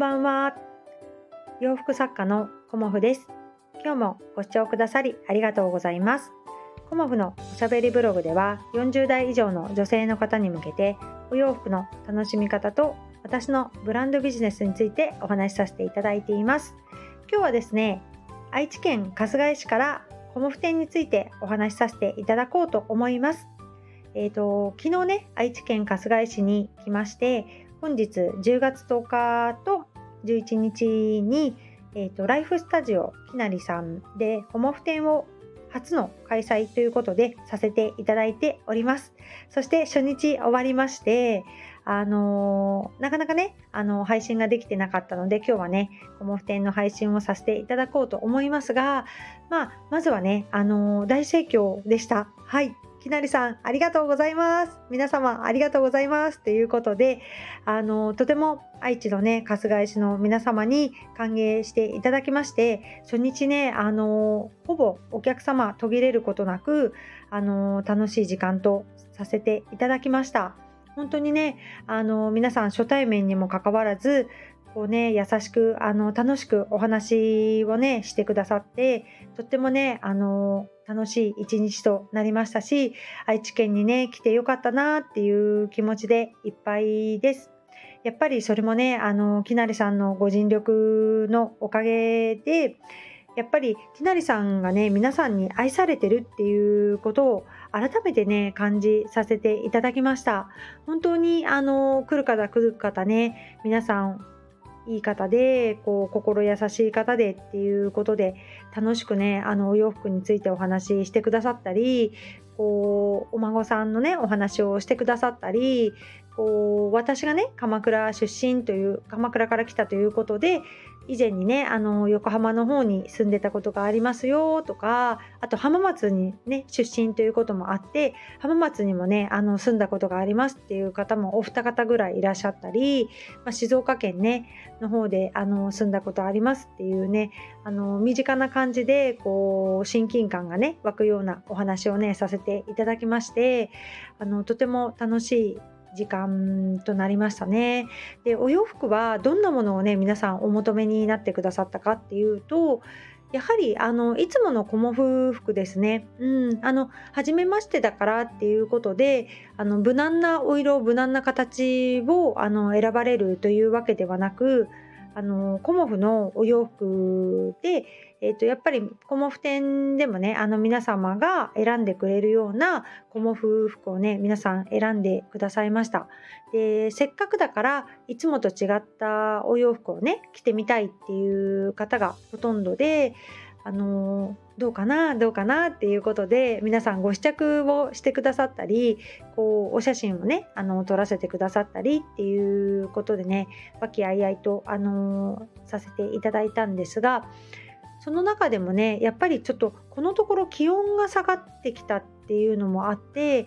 ばんは。洋服作家のコモフです。今日もご視聴くださりありがとうございます。コモフのおしゃべりブログでは40代以上の女性の方に向けてお洋服の楽しみ方と私のブランドビジネスについてお話しさせていただいています。今日はですね、愛知県春日井市からコモフ店についてお話しさせていただこうと思います。えーと、昨日ね愛知県春日井市に来まして本日10月10日と11日に、えーと、ライフスタジオきなりさんでホモフ展を初の開催ということでさせていただいております。そして初日終わりまして、あのー、なかなかね、あのー、配信ができてなかったので、今日はね、コモフ展の配信をさせていただこうと思いますが、まあ、まずはね、あのー、大盛況でした。はい。きなりさん、ありがとうございます。皆様、ありがとうございます。ということで、あの、とても愛知のね、春日井市の皆様に歓迎していただきまして、初日ね、あの、ほぼお客様途切れることなく、あの、楽しい時間とさせていただきました。本当にね、あの、皆さん初対面にもかかわらず、こうね、優しく、あの、楽しくお話をね、してくださって、とってもね、あの、楽しい一日となりましたし、愛知県にね、来てよかったなっていう気持ちでいっぱいです。やっぱりそれもね、あの、きなりさんのご尽力のおかげで、やっぱりきなりさんがね、皆さんに愛されてるっていうことを改めてね、感じさせていただきました。本当に、あの、来る方来る方ね、皆さんいい方でこう心優しい方でっていうことで楽しくねあのお洋服についてお話ししてくださったりこうお孫さんのねお話をしてくださったりこう私がね鎌倉出身という鎌倉から来たということで以前にねあの横浜の方に住んでたことがありますよとかあと浜松にね出身ということもあって浜松にもねあの住んだことがありますっていう方もお二方ぐらいいらっしゃったり、まあ、静岡県ねの方であの住んだことありますっていうねあの身近な感じでこう親近感がね湧くようなお話をねさせていただきましてあのとても楽しい時間となりましたね。でお洋服はどんなものをね皆さんお求めになってくださったかっていうとやはりあのいつものコモフ服ですね。うん、あの初めましてだからっていうことであの無難なお色無難な形をあの選ばれるというわけではなくあのコモフのお洋服で、えー、とやっぱりコモフ店でもねあの皆様が選んでくれるようなコモフ服をね皆さん選んでくださいました。でせっかくだからいつもと違ったお洋服をね着てみたいっていう方がほとんどであのどうかなどうかなっていうことで皆さんご試着をしてくださったりこうお写真をねあの撮らせてくださったりっていうことでね和気あいあいとあのさせていただいたんですがその中でもねやっぱりちょっとこのところ気温が下がってきたっていうのもあって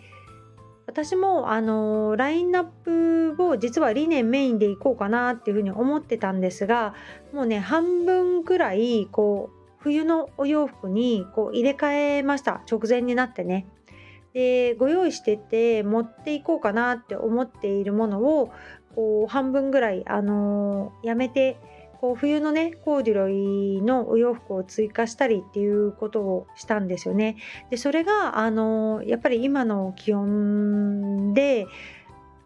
私もあのラインナップを実は理念メインでいこうかなっていうふうに思ってたんですがもうね半分くらいこう冬のお洋服にこう入れ替えました直前になってねでご用意してて持っていこうかなって思っているものをこう半分ぐらい、あのー、やめてこう冬のねコーデュロイのお洋服を追加したりっていうことをしたんですよね。でそれが、あのー、やっぱり今の気温で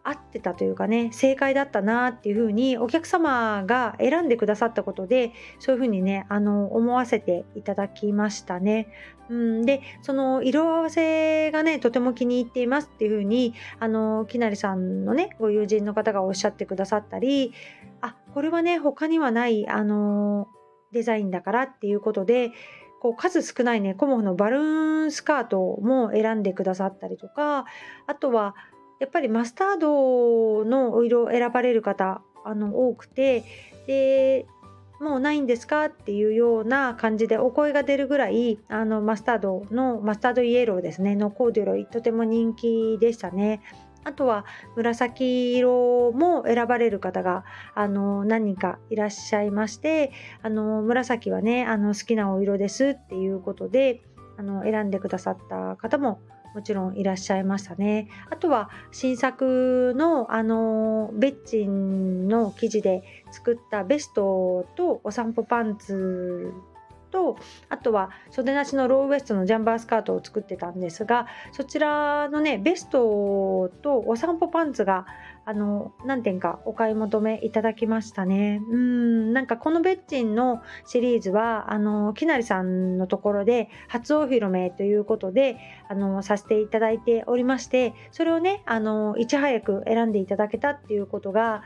合ってたというかね正解だったなっていうふうにお客様が選んでくださったことでそういうふうにねあの思わせていただきましたね。うん、でその色合わせがねとても気に入っていますっていうふうにあのきなりさんのねご友人の方がおっしゃってくださったりあこれはね他にはないあのデザインだからっていうことでこう数少ないねコモフのバルーンスカートも選んでくださったりとかあとはやっぱりマスタードのお色を選ばれる方あの多くてでもうないんですかっていうような感じでお声が出るぐらいあのマスタードのマスタードイエローですねのコーデュロイとても人気でしたね。あとは紫色も選ばれる方があの何人かいらっしゃいましてあの紫はねあの好きなお色ですっていうことであの選んでくださった方ももちろんいらっしゃいましたね。あとは新作のあのベッチンの生地で作ったベストとお散歩パンツとあとは袖なしのローウエストのジャンバースカートを作ってたんですがそちらのねベストとお散歩パンツがあの何点かお買い求めいただきましたねうんなんかこのベッチンのシリーズはあのきなりさんのところで初お披露目ということであのさせていただいておりましてそれをねあのいち早く選んでいただけたっていうことが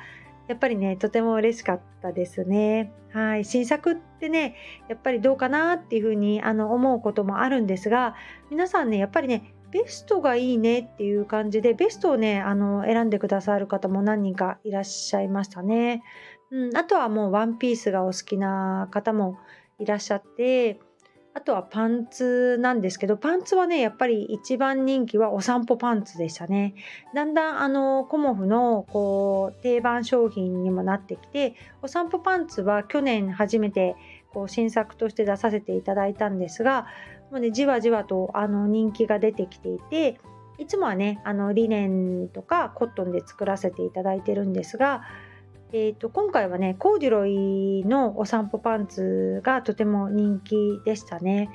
やっぱりねとても嬉しかったですね。はい、新作ってねやっぱりどうかなっていうふうにあの思うこともあるんですが皆さんねやっぱりねベストがいいねっていう感じでベストをねあの選んでくださる方も何人かいらっしゃいましたね。うん、あとはもうワンピースがお好きな方もいらっしゃってあとはパンツなんですけど、パンツはね、やっぱり一番人気はお散歩パンツでしたね。だんだんあの、コモフのこう定番商品にもなってきて、お散歩パンツは去年初めてこう新作として出させていただいたんですが、もうね、じわじわとあの人気が出てきていて、いつもはね、あのリネンとかコットンで作らせていただいてるんですが、えーと、今回はねコーデュロイのお散歩パンツがとても人気でしたね。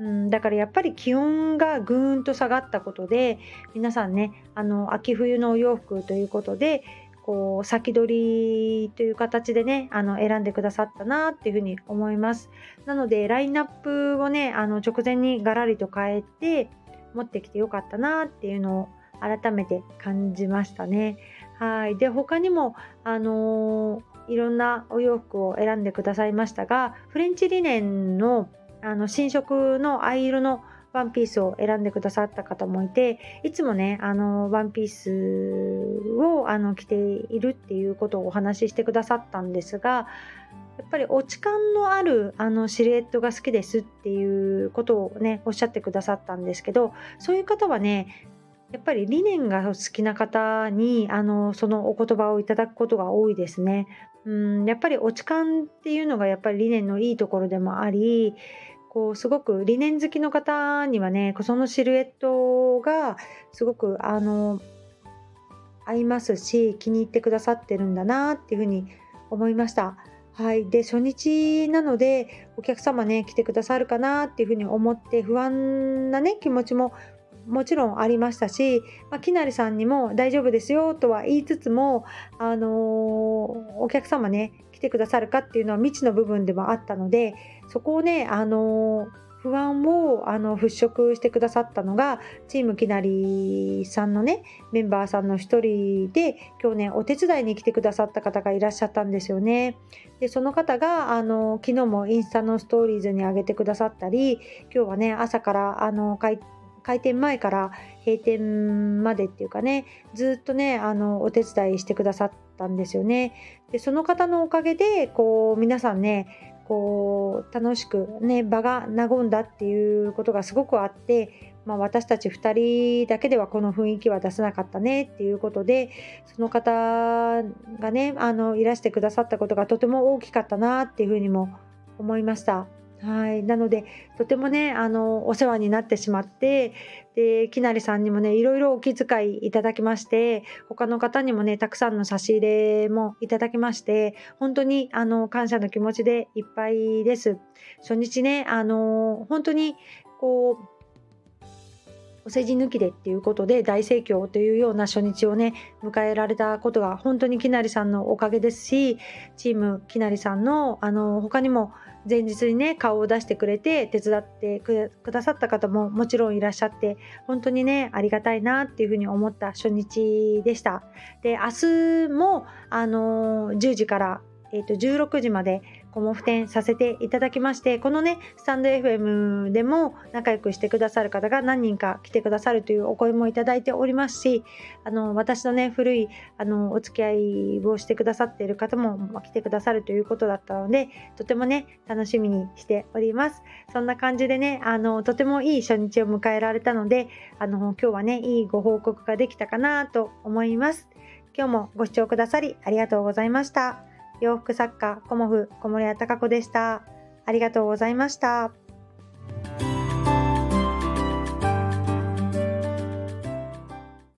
うん、だからやっぱり気温がぐーんと下がったことで皆さんねあの秋冬のお洋服ということでこう先取りという形でねあの選んでくださったなっていうふうに思います。なのでラインナップをねあの直前にガラリと変えて持ってきてよかったなっていうのを改めて感じましたね。はい。で他にもあのー、いろんなお洋服を選んでくださいましたがフレンチリネンのあの新色の藍色のワンピースを選んでくださった方もいていつもねあのワンピースをあの着ているっていうことをお話ししてくださったんですがやっぱり落ち感のあるあのシルエットが好きですっていうことをねおっしゃってくださったんですけどそういう方はねやっぱり理念が好きな方にあのそのお言葉をいただくことが多いですね。うんやっぱり落ち感っていうのがやっぱり理念のいいところでもありこうすごく理念好きの方にはねそのシルエットがすごくあの合いますし気に入ってくださってるんだなっていうふうに思いました。はい、で初日なのでお客様ね来てくださるかなっていうふうに思って不安なね気持ちももちろんありましたし、まあ、きなりさんにも大丈夫ですよとは言いつつも、あのー、お客様ね来てくださるかっていうのは未知の部分でもあったのでそこをね、あのー、不安をあの払拭してくださったのがチームきなりさんのねメンバーさんの一人で今日ねお手伝いに来てくださった方がいらっしゃったんですよね。でその方があの昨日もインスタのストーリーズに上げてくださったり今日はね朝からあの帰って開店前から閉店までっていうかねずっとねあのお手伝いしてくださったんですよね。でその方のおかげでこう皆さんねこう楽しくね場が和んだっていうことがすごくあって、まあ、私たち2人だけではこの雰囲気は出せなかったねっていうことでその方がねあのいらしてくださったことがとても大きかったなっていうふうにも思いました。はい、なのでとてもねあのお世話になってしまってできなりさんにもねいろいろお気遣いいただきまして他の方にもねたくさんの差し入れもいただきまして本当にあの感謝の気持ちでいっぱいです。初日ねあの本当にこうお世辞抜きでっていうことで大盛況というような初日をね迎えられたことが本当にきなりさんのおかげですしチームきなりさんのあの他にも前日にね顔を出してくれて手伝ってくださった方ももちろんいらっしゃって本当にねありがたいなっていうふうに思った初日でした。で明日もあの10時から、えー、と16時までコモフ展させていただきましてこのねスタンド FM でも仲良くしてくださる方が何人か来てくださるというお声もいただいておりますしあの私のね古いあのお付き合いをしてくださっている方も来てくださるということだったのでとてもね楽しみにしておりますそんな感じでねあのとてもいい初日を迎えられたのであの今日はねいいご報告ができたかなと思います今日もご視聴くださりありがとうございました。洋服作家コモフ小森屋隆子でした。ありがとうございました。